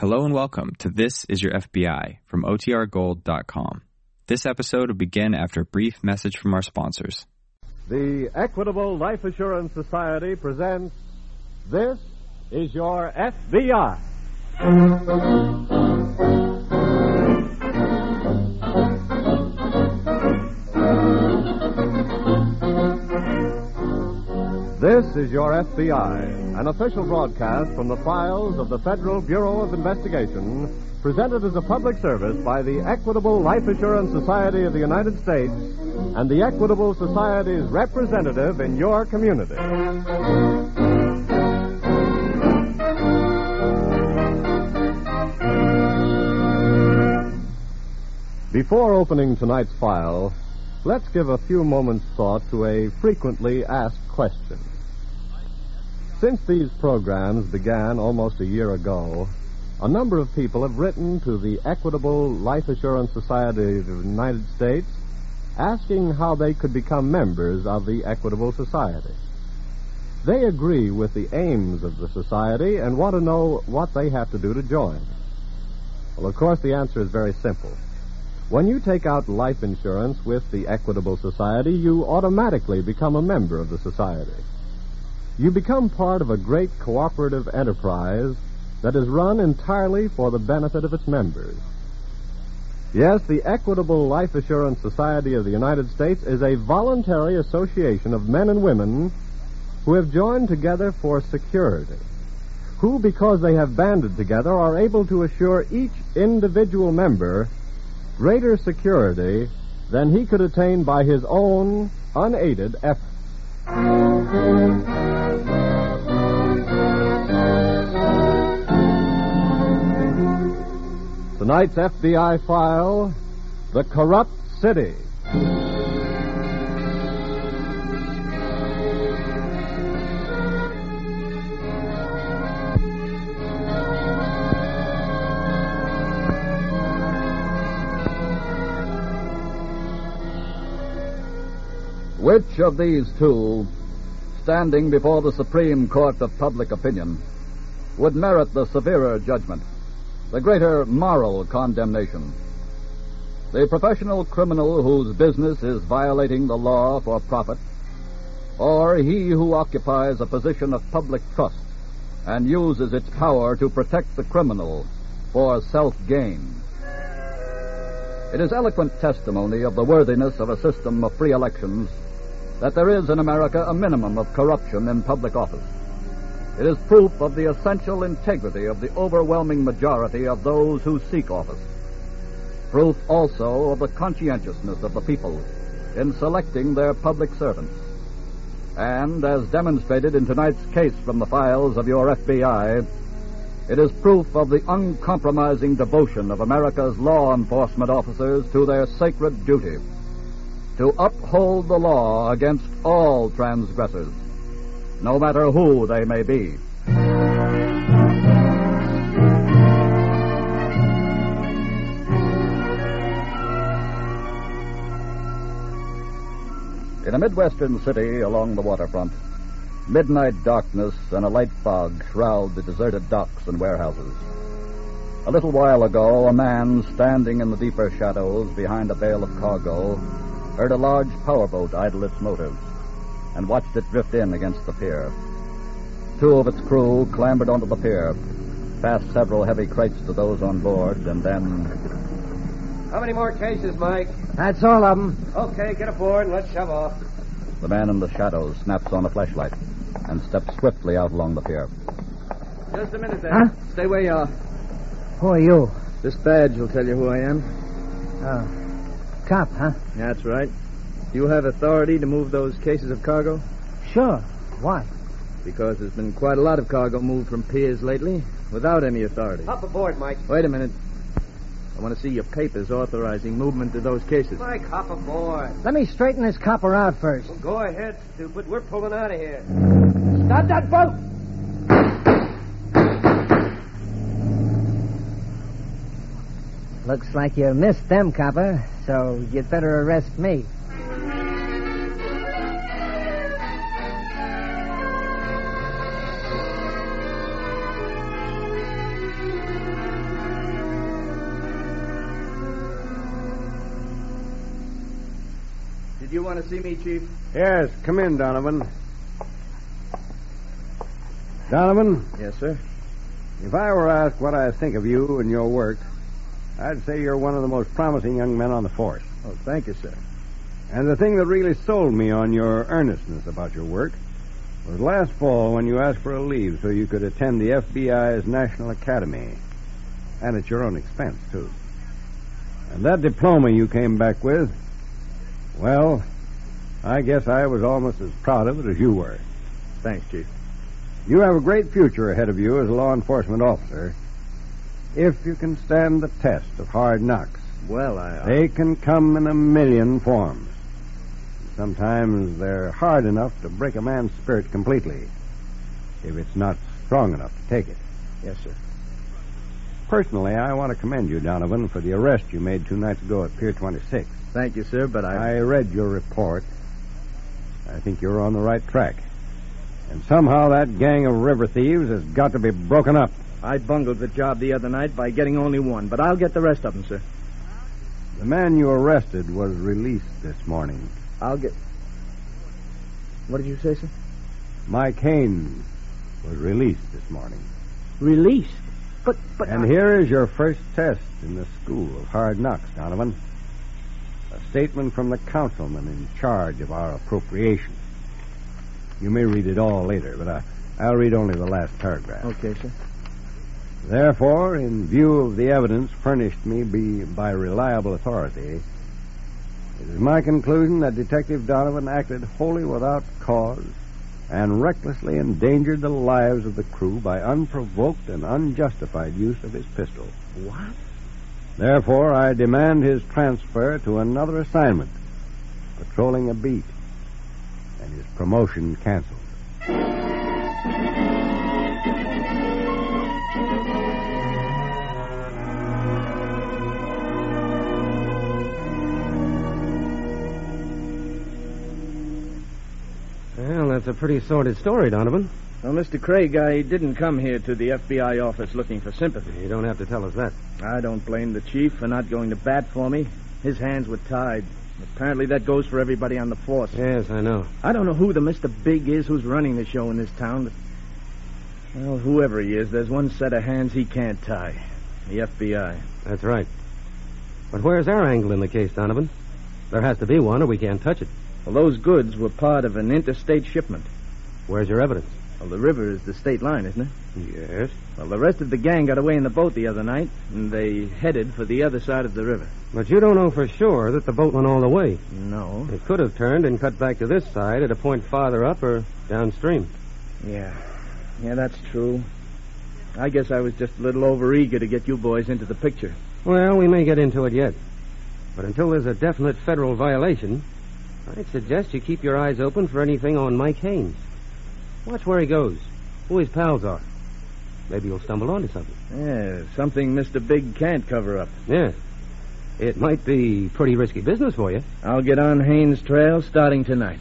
Hello and welcome to This Is Your FBI from OTRGold.com. This episode will begin after a brief message from our sponsors. The Equitable Life Assurance Society presents This is Your FBI. This is Your FBI, an official broadcast from the files of the Federal Bureau of Investigation, presented as a public service by the Equitable Life Assurance Society of the United States and the Equitable Society's representative in your community. Before opening tonight's file, let's give a few moments' thought to a frequently asked question. Since these programs began almost a year ago, a number of people have written to the Equitable Life Assurance Society of the United States asking how they could become members of the Equitable Society. They agree with the aims of the society and want to know what they have to do to join. Well, of course, the answer is very simple. When you take out life insurance with the Equitable Society, you automatically become a member of the society. You become part of a great cooperative enterprise that is run entirely for the benefit of its members. Yes, the Equitable Life Assurance Society of the United States is a voluntary association of men and women who have joined together for security, who, because they have banded together, are able to assure each individual member greater security than he could attain by his own unaided efforts. Tonight's FBI file The Corrupt City. Which of these two, standing before the Supreme Court of Public Opinion, would merit the severer judgment, the greater moral condemnation? The professional criminal whose business is violating the law for profit, or he who occupies a position of public trust and uses its power to protect the criminal for self gain? It is eloquent testimony of the worthiness of a system of free elections that there is in America a minimum of corruption in public office. It is proof of the essential integrity of the overwhelming majority of those who seek office. Proof also of the conscientiousness of the people in selecting their public servants. And, as demonstrated in tonight's case from the files of your FBI, it is proof of the uncompromising devotion of America's law enforcement officers to their sacred duty to uphold the law against all transgressors, no matter who they may be. In a Midwestern city along the waterfront, midnight darkness and a light fog shroud the deserted docks and warehouses. A little while ago, a man standing in the deeper shadows behind a bale of cargo heard a large powerboat idle its motors and watched it drift in against the pier. Two of its crew clambered onto the pier, passed several heavy crates to those on board, and then. How many more cases, Mike? That's all of them. Okay, get aboard and let's shove off. The man in the shadows snaps on a flashlight and steps swiftly out along the pier. Just a minute, then. Huh? Stay where you are. Who are you? This badge will tell you who I am. Oh. Cop, huh? That's right. Do you have authority to move those cases of cargo? Sure. Why? Because there's been quite a lot of cargo moved from piers lately without any authority. Hop aboard, Mike. Wait a minute. I want to see your papers authorizing movement of those cases. Mike, hop aboard. Let me straighten this copper out first. Well, go ahead, stupid. We're pulling out of here. Stop that boat! Looks like you missed them, copper, so you'd better arrest me. Want to see me, Chief? Yes, come in, Donovan. Donovan, Yes, sir. if I were asked what I think of you and your work, I'd say you're one of the most promising young men on the force. Oh, thank you, sir. And the thing that really sold me on your earnestness about your work was last fall when you asked for a leave so you could attend the FBI's National Academy. And at your own expense, too. And that diploma you came back with, well, I guess I was almost as proud of it as you were. Thanks, Chief. You have a great future ahead of you as a law enforcement officer if you can stand the test of hard knocks. Well, I. They can come in a million forms. Sometimes they're hard enough to break a man's spirit completely if it's not strong enough to take it. Yes, sir. Personally, I want to commend you, Donovan, for the arrest you made two nights ago at Pier 26. Thank you, sir, but I. I read your report. I think you're on the right track. And somehow that gang of river thieves has got to be broken up. I bungled the job the other night by getting only one, but I'll get the rest of them, sir. The man you arrested was released this morning. I'll get. What did you say, sir? Mike Haynes was released this morning. Released. But, but. And I- here is your first test in the school of hard knocks, Donovan. Statement from the councilman in charge of our appropriation. You may read it all later, but I, I'll read only the last paragraph. Okay, sir. Therefore, in view of the evidence furnished me be, by reliable authority, it is my conclusion that Detective Donovan acted wholly without cause and recklessly endangered the lives of the crew by unprovoked and unjustified use of his pistol. What? Therefore, I demand his transfer to another assignment, patrolling a beat, and his promotion canceled. Well, that's a pretty sordid story, Donovan. Well, Mr. Craig, I didn't come here to the FBI office looking for sympathy. You don't have to tell us that. I don't blame the chief for not going to bat for me. His hands were tied. Apparently, that goes for everybody on the force. Yes, I know. I don't know who the Mr. Big is who's running the show in this town, but. Well, whoever he is, there's one set of hands he can't tie the FBI. That's right. But where's our angle in the case, Donovan? There has to be one, or we can't touch it. Well, those goods were part of an interstate shipment. Where's your evidence? Well, the river is the state line, isn't it? Yes. Well, the rest of the gang got away in the boat the other night, and they headed for the other side of the river. But you don't know for sure that the boat went all the way. No. It could have turned and cut back to this side at a point farther up or downstream. Yeah. Yeah, that's true. I guess I was just a little overeager to get you boys into the picture. Well, we may get into it yet. But until there's a definite federal violation, I'd suggest you keep your eyes open for anything on Mike Haynes. Watch where he goes, who his pals are. Maybe you'll stumble onto something. Yeah, something Mr. Big can't cover up. Yeah. It might be pretty risky business for you. I'll get on Haynes' trail starting tonight.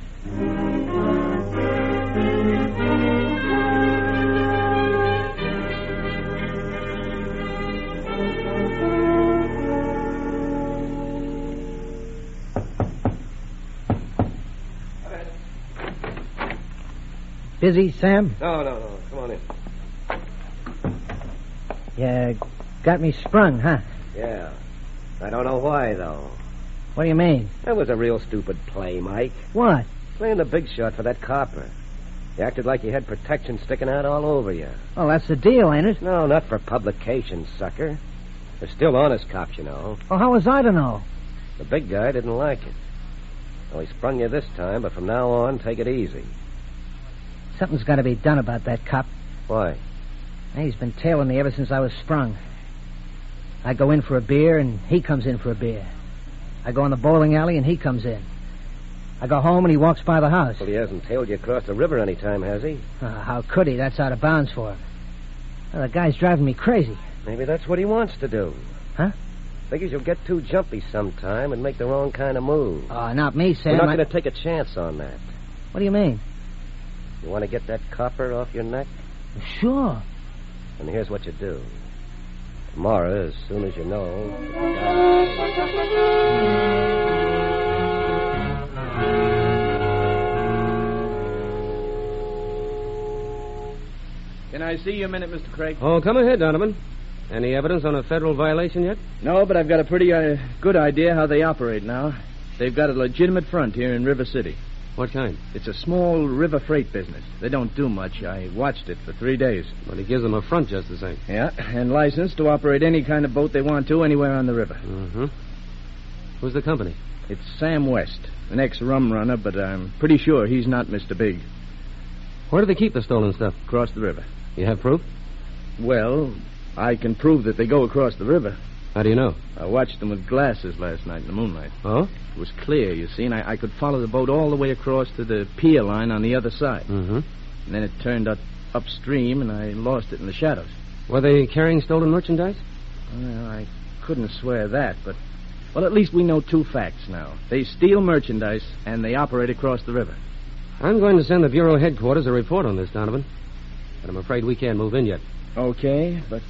Busy, Sam? No, no, no. You got me sprung, huh? Yeah. I don't know why, though. What do you mean? That was a real stupid play, Mike. What? Playing the big shot for that copper. You acted like you had protection sticking out all over you. Well, that's the deal, ain't it? No, not for publication, sucker. They're still honest cops, you know. Well, how was I to know? The big guy didn't like it. Well, he sprung you this time, but from now on, take it easy. Something's got to be done about that cop. Why? He's been tailing me ever since I was sprung. I go in for a beer, and he comes in for a beer. I go in the bowling alley, and he comes in. I go home, and he walks by the house. Well, he hasn't tailed you across the river any time, has he? Uh, how could he? That's out of bounds for him. Well, the guy's driving me crazy. Maybe that's what he wants to do. Huh? Figures you'll get too jumpy sometime and make the wrong kind of move. Oh, not me, Sam. We're not I- going to take a chance on that. What do you mean? You want to get that copper off your neck? Sure. And here's what you do. Tomorrow, as soon as you know. Can I see you a minute, Mr. Craig? Oh, come ahead, Donovan. Any evidence on a federal violation yet? No, but I've got a pretty uh, good idea how they operate now. They've got a legitimate front here in River City. What kind? It's a small river freight business. They don't do much. I watched it for three days. But he gives them a front just the same. Yeah, and license to operate any kind of boat they want to anywhere on the river. Mm-hmm. Who's the company? It's Sam West, an ex-rum runner, but I'm pretty sure he's not Mr. Big. Where do they keep the stolen stuff? Across the river. You have proof? Well, I can prove that they go across the river. How do you know? I watched them with glasses last night in the moonlight. Oh? It was clear, you see, and I, I could follow the boat all the way across to the pier line on the other side. Mm-hmm. And then it turned up upstream, and I lost it in the shadows. Were they carrying stolen merchandise? Well, I couldn't swear that, but well, at least we know two facts now. They steal merchandise, and they operate across the river. I'm going to send the Bureau headquarters a report on this, Donovan. But I'm afraid we can't move in yet. Okay, but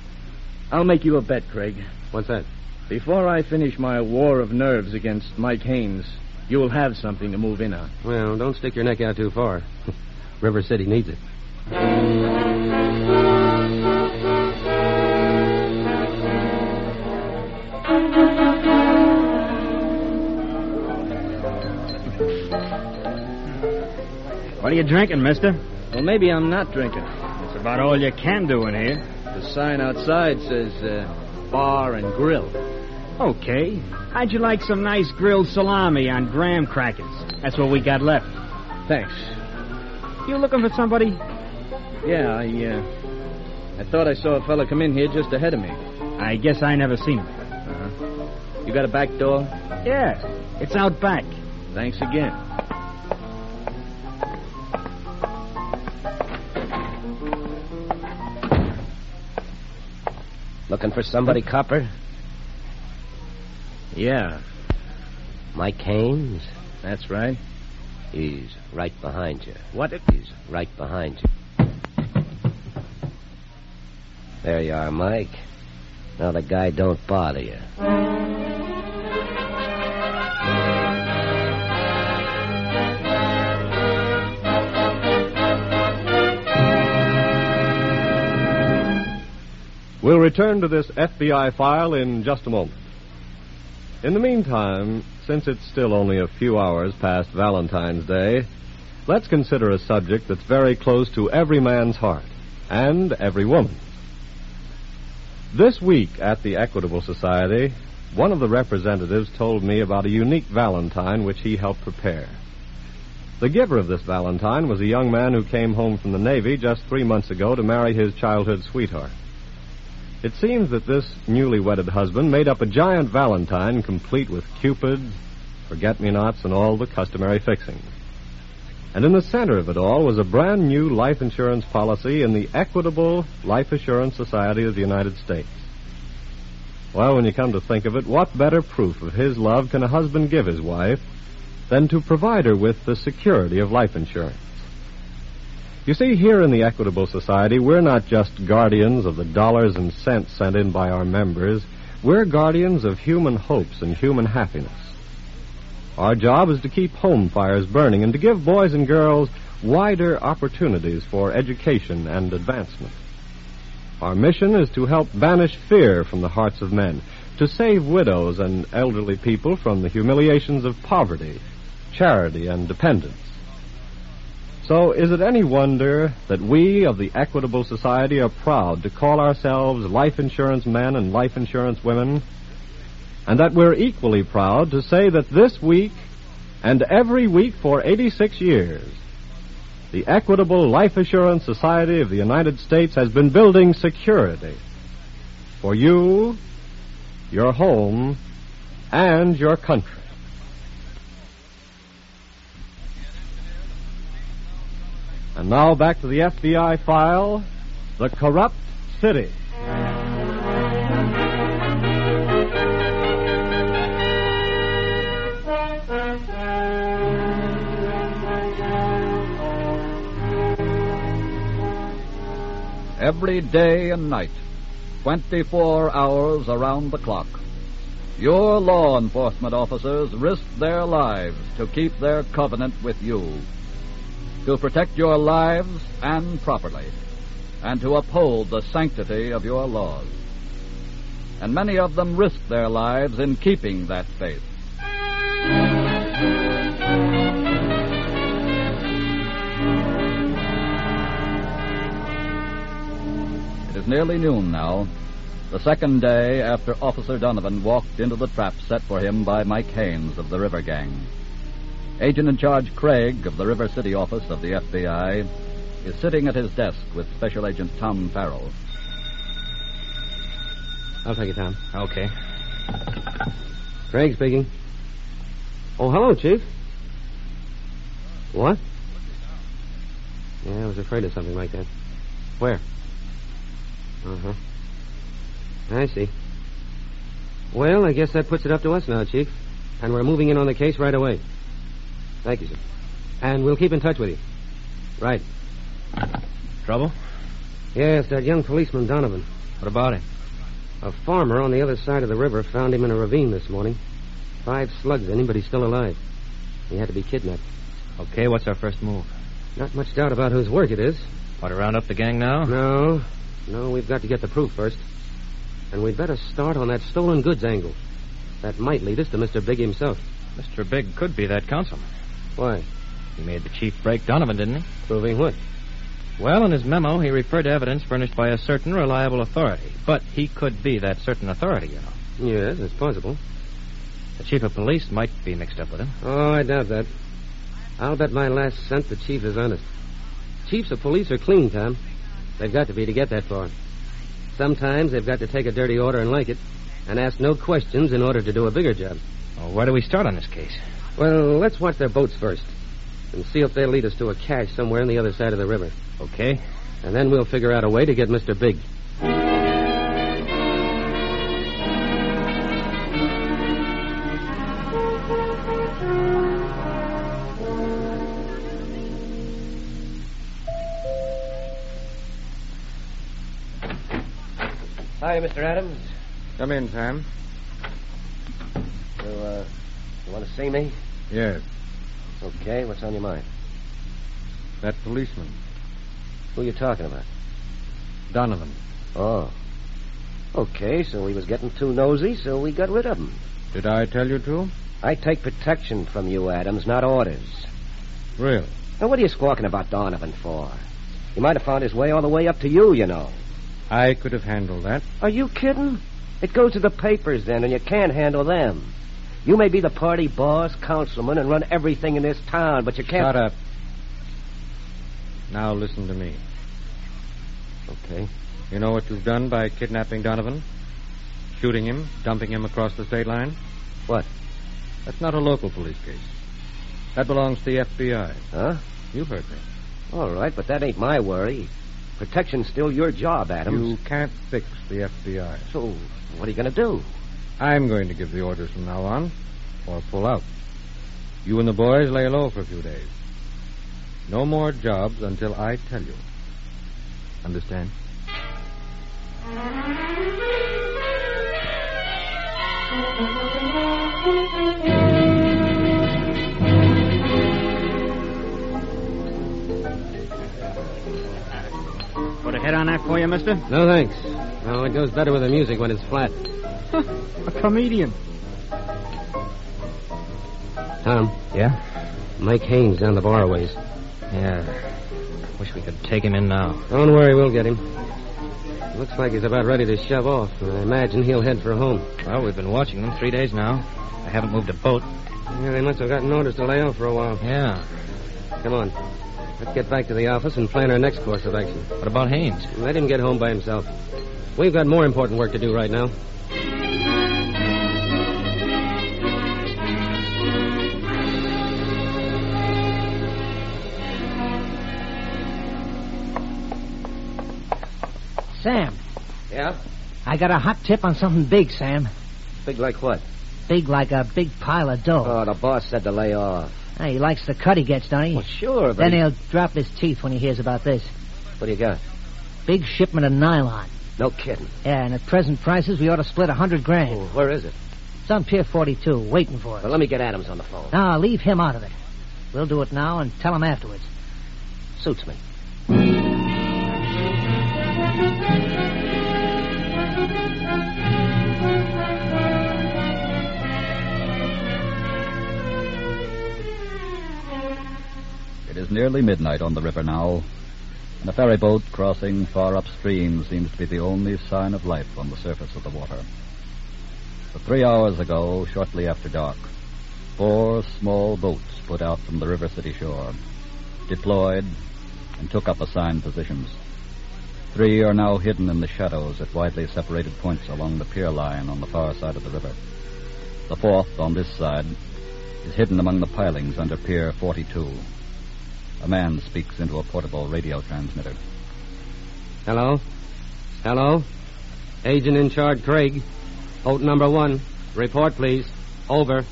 I'll make you a bet, Craig. What's that? Before I finish my war of nerves against Mike Haynes, you'll have something to move in on. Well, don't stick your neck out too far. River City needs it. What are you drinking, mister? Well, maybe I'm not drinking. It's about all you can do in here. The sign outside says uh, bar and grill. Okay. How'd you like some nice grilled salami on graham crackers? That's what we got left. Thanks. You looking for somebody? Yeah, I, uh, I thought I saw a fella come in here just ahead of me. I guess I never seen him. Uh-huh. You got a back door? Yeah, it's out back. Thanks again. Looking for somebody, Copper? Yeah, Mike Haynes? that's right. He's right behind you. What? He's right behind you. There you are, Mike. Now the guy don't bother you. We'll return to this FBI file in just a moment. In the meantime, since it's still only a few hours past Valentine's Day, let's consider a subject that's very close to every man's heart and every woman's. This week at the Equitable Society, one of the representatives told me about a unique Valentine which he helped prepare. The giver of this Valentine was a young man who came home from the Navy just three months ago to marry his childhood sweetheart. It seems that this newly wedded husband made up a giant valentine complete with cupids, forget-me-nots, and all the customary fixings. And in the center of it all was a brand new life insurance policy in the Equitable Life Assurance Society of the United States. Well, when you come to think of it, what better proof of his love can a husband give his wife than to provide her with the security of life insurance? You see, here in the Equitable Society, we're not just guardians of the dollars and cents sent in by our members. We're guardians of human hopes and human happiness. Our job is to keep home fires burning and to give boys and girls wider opportunities for education and advancement. Our mission is to help banish fear from the hearts of men, to save widows and elderly people from the humiliations of poverty, charity, and dependence. So, is it any wonder that we of the Equitable Society are proud to call ourselves life insurance men and life insurance women? And that we're equally proud to say that this week and every week for 86 years, the Equitable Life Assurance Society of the United States has been building security for you, your home, and your country. And now back to the FBI file The Corrupt City. Every day and night, 24 hours around the clock. Your law enforcement officers risk their lives to keep their covenant with you. To protect your lives and property, and to uphold the sanctity of your laws. And many of them risked their lives in keeping that faith. It is nearly noon now, the second day after Officer Donovan walked into the trap set for him by Mike Haynes of the River Gang. Agent in charge Craig of the River City office of the FBI is sitting at his desk with Special Agent Tom Farrell. I'll take it, Tom. Okay. Craig speaking. Oh, hello, Chief. What? Yeah, I was afraid of something like that. Where? Uh huh. I see. Well, I guess that puts it up to us now, Chief. And we're moving in on the case right away. Thank you, sir. And we'll keep in touch with you. Right. Trouble? Yes, that young policeman Donovan. What about him? A farmer on the other side of the river found him in a ravine this morning. Five slugs in him, but he's still alive. He had to be kidnapped. Okay, what's our first move? Not much doubt about whose work it is. Want to round up the gang now? No. No, we've got to get the proof first. And we'd better start on that stolen goods angle. That might lead us to Mr. Big himself. Mr. Big could be that councilman. Why? He made the chief break Donovan, didn't he? Proving what? Well, in his memo, he referred to evidence furnished by a certain reliable authority. But he could be that certain authority, you know. Yes, it's possible. The chief of police might be mixed up with him. Oh, I doubt that. I'll bet my last cent the chief is honest. Chiefs of police are clean, Tom. They've got to be to get that far. Sometimes they've got to take a dirty order and like it, and ask no questions in order to do a bigger job. Well, where do we start on this case? Well, let's watch their boats first, and see if they'll lead us to a cache somewhere on the other side of the river. Okay. And then we'll figure out a way to get Mr. Big. Hi, Mr. Adams. Come in, Sam. You, uh, you want to see me? Yes. Okay, what's on your mind? That policeman, Who are you talking about? Donovan. Oh. Okay, so he was getting too nosy, so we got rid of him. Did I tell you to? I take protection from you, Adams, not orders. Really? Now, what are you squawking about Donovan for? He might have found his way all the way up to you, you know. I could have handled that. Are you kidding? It goes to the papers then, and you can't handle them. You may be the party boss, councilman, and run everything in this town, but you can't. Shut up. Now listen to me. Okay. You know what you've done by kidnapping Donovan? Shooting him, dumping him across the state line? What? That's not a local police case. That belongs to the FBI. Huh? You heard me. All right, but that ain't my worry. Protection's still your job, Adams. You can't fix the FBI. So, what are you going to do? I'm going to give the orders from now on, or pull out. You and the boys lay low for a few days. No more jobs until I tell you. Understand? Put a head on that for you, mister? No, thanks. No, it goes better with the music when it's flat. A comedian. Tom, Yeah? Mike Haynes down the barways. Yeah. Wish we could take him in now. Don't worry, we'll get him. Looks like he's about ready to shove off. and I imagine he'll head for home. Well, we've been watching them three days now. They haven't moved a boat. Yeah, they must have gotten orders to lay off for a while. Yeah. Come on. Let's get back to the office and plan our next course of action. What about Haynes? Let him get home by himself. We've got more important work to do right now. Sam, Yeah? I got a hot tip on something big, Sam. Big like what? Big like a big pile of dough. Oh, the boss said to lay off. Hey, he likes the cut he gets, don't he? Well, sure, but then he- he'll drop his teeth when he hears about this. What do you got? Big shipment of nylon. No kidding. Yeah, and at present prices, we ought to split a hundred grand. Oh, where is it? It's on Pier 42, waiting for us. Well, let me get Adams on the phone. Now, leave him out of it. We'll do it now and tell him afterwards. Suits me. Is nearly midnight on the river now, and a ferry boat crossing far upstream seems to be the only sign of life on the surface of the water. But three hours ago, shortly after dark, four small boats put out from the River City shore, deployed, and took up assigned positions. Three are now hidden in the shadows at widely separated points along the pier line on the far side of the river. The fourth, on this side, is hidden among the pilings under Pier 42. A man speaks into a portable radio transmitter. Hello? Hello? Agent in charge, Craig. Boat number one. Report, please. Over.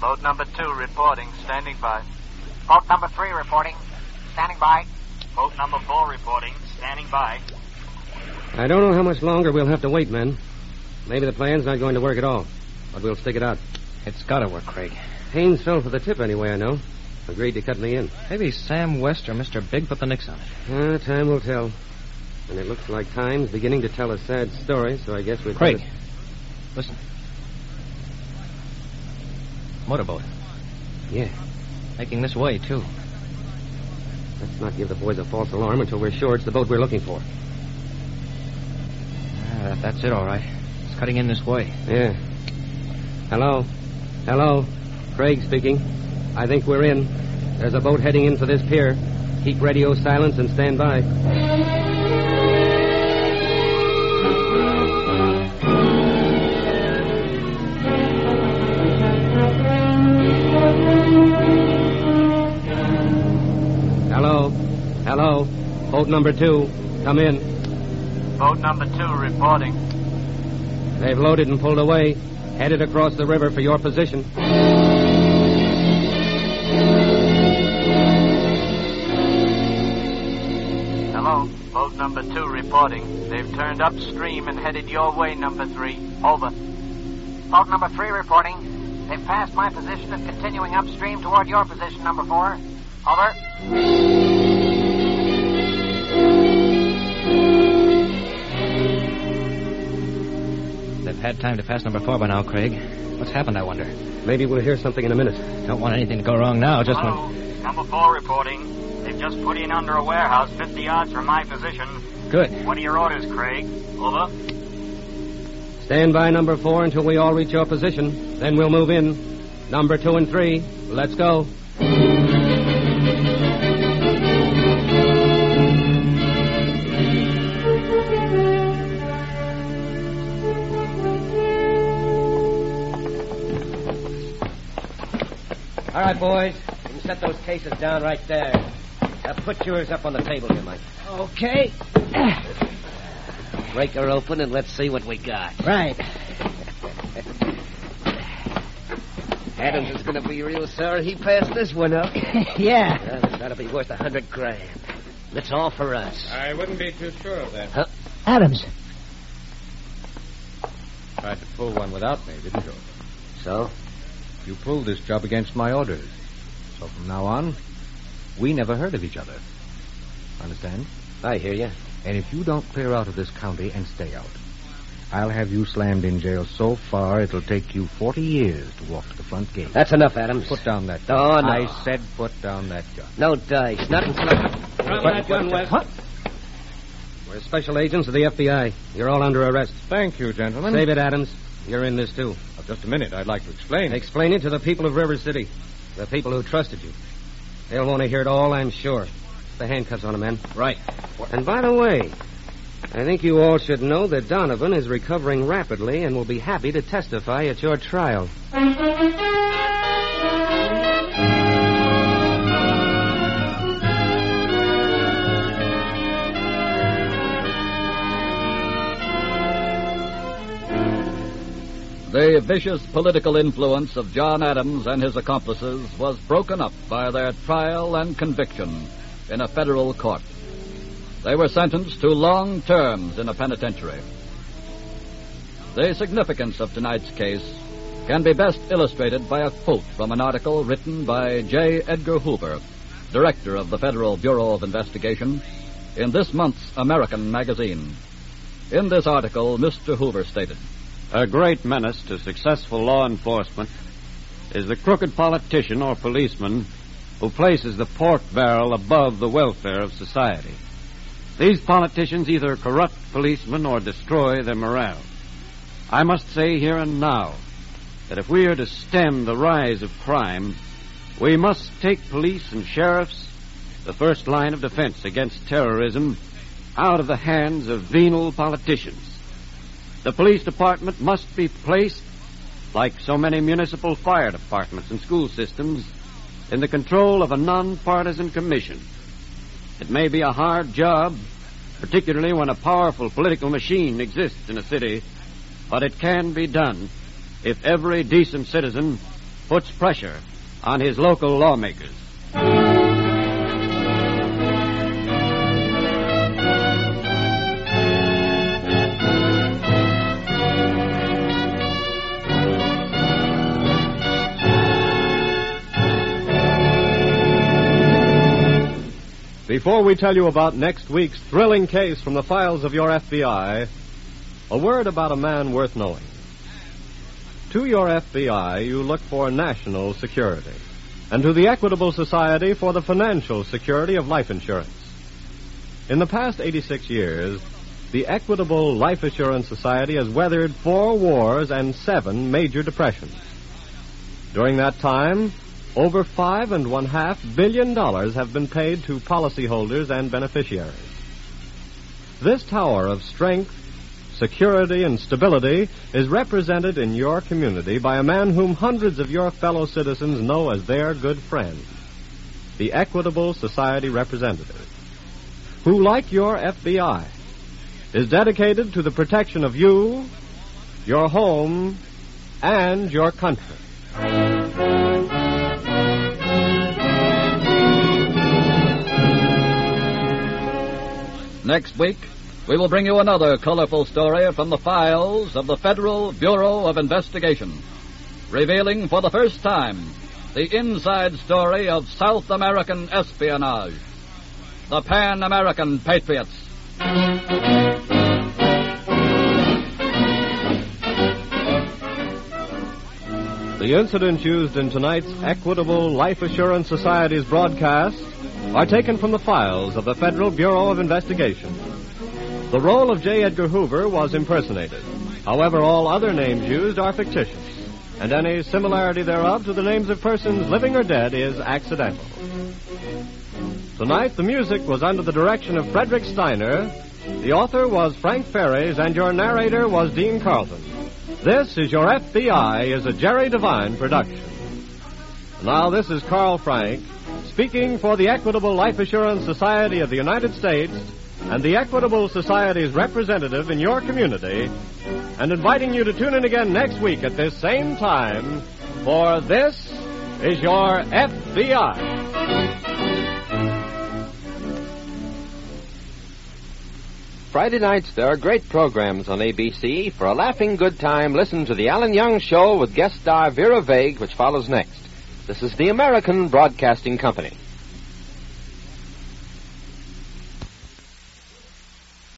Boat number two reporting, standing by. Boat number three reporting, standing by. Boat number four reporting, standing by. I don't know how much longer we'll have to wait, men. Maybe the plan's not going to work at all, but we'll stick it out. It's got to work, Craig. Haynes fell for the tip anyway, I know. Agreed to cut me in. Maybe Sam West or Mr. Big put the nix on it. Uh, time will tell. And it looks like time's beginning to tell a sad story, so I guess we'd Craig, better- listen. Motorboat. Yeah. Making this way, too. Let's not give the boys a false alarm until we're sure it's the boat we're looking for. Ah, that's it, all right. It's cutting in this way. Yeah. Hello? Hello? Craig speaking. I think we're in. There's a boat heading in for this pier. Keep radio silence and stand by. Hello? Hello? Boat number two. Come in. Boat number two reporting. They've loaded and pulled away. Headed across the river for your position. Hello, boat number two reporting. They've turned upstream and headed your way, number three. Over. Boat number three reporting. They've passed my position and continuing upstream toward your position, number four. Over. They've had time to pass number four by now, Craig. What's happened, I wonder? Maybe we'll hear something in a minute. Don't want anything to go wrong now, just Hello, when. number four reporting. Just put in under a warehouse 50 yards from my position. Good. What are your orders, Craig? Over. Stand by number four until we all reach your position. Then we'll move in. Number two and three. Let's go. All right, boys. You can set those cases down right there. Now put yours up on the table here, Mike. Okay. Break her open and let's see what we got. Right. Adams is going to be real sorry he passed this one up. yeah. Well, this ought to be worth a hundred grand. That's all for us. I wouldn't be too sure of that. Huh? Adams. Tried to pull one without me, didn't you? So? You pulled this job against my orders. So from now on, we never heard of each other. Understand? I hear you. And if you don't clear out of this county and stay out, I'll have you slammed in jail so far it'll take you 40 years to walk to the front gate. That's enough, Adams. Put down that oh, gun. Oh, no. I said put down that gun. No dice. Not until I... Drop that gun, West. What? We're special agents of the FBI. You're all under arrest. Thank you, gentlemen. Save it, Adams. You're in this, too. Oh, just a minute. I'd like to explain. Explain it to the people of River City. The people who trusted you. They'll want to hear it all, I'm sure. The handcuffs on him, men. Right. And by the way, I think you all should know that Donovan is recovering rapidly and will be happy to testify at your trial. The vicious political influence of John Adams and his accomplices was broken up by their trial and conviction in a federal court. They were sentenced to long terms in a penitentiary. The significance of tonight's case can be best illustrated by a quote from an article written by J. Edgar Hoover, director of the Federal Bureau of Investigation, in this month's American magazine. In this article, Mr. Hoover stated, A great menace to successful law enforcement is the crooked politician or policeman who places the pork barrel above the welfare of society. These politicians either corrupt policemen or destroy their morale. I must say here and now that if we are to stem the rise of crime, we must take police and sheriffs, the first line of defense against terrorism, out of the hands of venal politicians. The police department must be placed, like so many municipal fire departments and school systems, in the control of a nonpartisan commission. It may be a hard job, particularly when a powerful political machine exists in a city, but it can be done if every decent citizen puts pressure on his local lawmakers. Before we tell you about next week's thrilling case from the files of your FBI, a word about a man worth knowing. To your FBI, you look for national security, and to the Equitable Society for the financial security of life insurance. In the past 86 years, the Equitable Life Assurance Society has weathered four wars and seven major depressions. During that time, over five and one half billion dollars have been paid to policyholders and beneficiaries. This tower of strength, security, and stability is represented in your community by a man whom hundreds of your fellow citizens know as their good friend, the Equitable Society representative, who, like your FBI, is dedicated to the protection of you, your home, and your country. Next week, we will bring you another colorful story from the files of the Federal Bureau of Investigation, revealing for the first time the inside story of South American espionage. The Pan American Patriots. The incidents used in tonight's Equitable Life Assurance Society's broadcast are taken from the files of the Federal Bureau of Investigation. The role of J. Edgar Hoover was impersonated. However, all other names used are fictitious, and any similarity thereof to the names of persons living or dead is accidental. Tonight, the music was under the direction of Frederick Steiner. The author was Frank Ferries, and your narrator was Dean Carlton. This is Your FBI is a Jerry Devine production. Now, this is Carl Frank speaking for the Equitable Life Assurance Society of the United States and the Equitable Society's representative in your community, and inviting you to tune in again next week at this same time for This is Your FBI. Friday nights, there are great programs on ABC. For a laughing good time, listen to The Alan Young Show with guest star Vera Vague, which follows next. This is the American Broadcasting Company.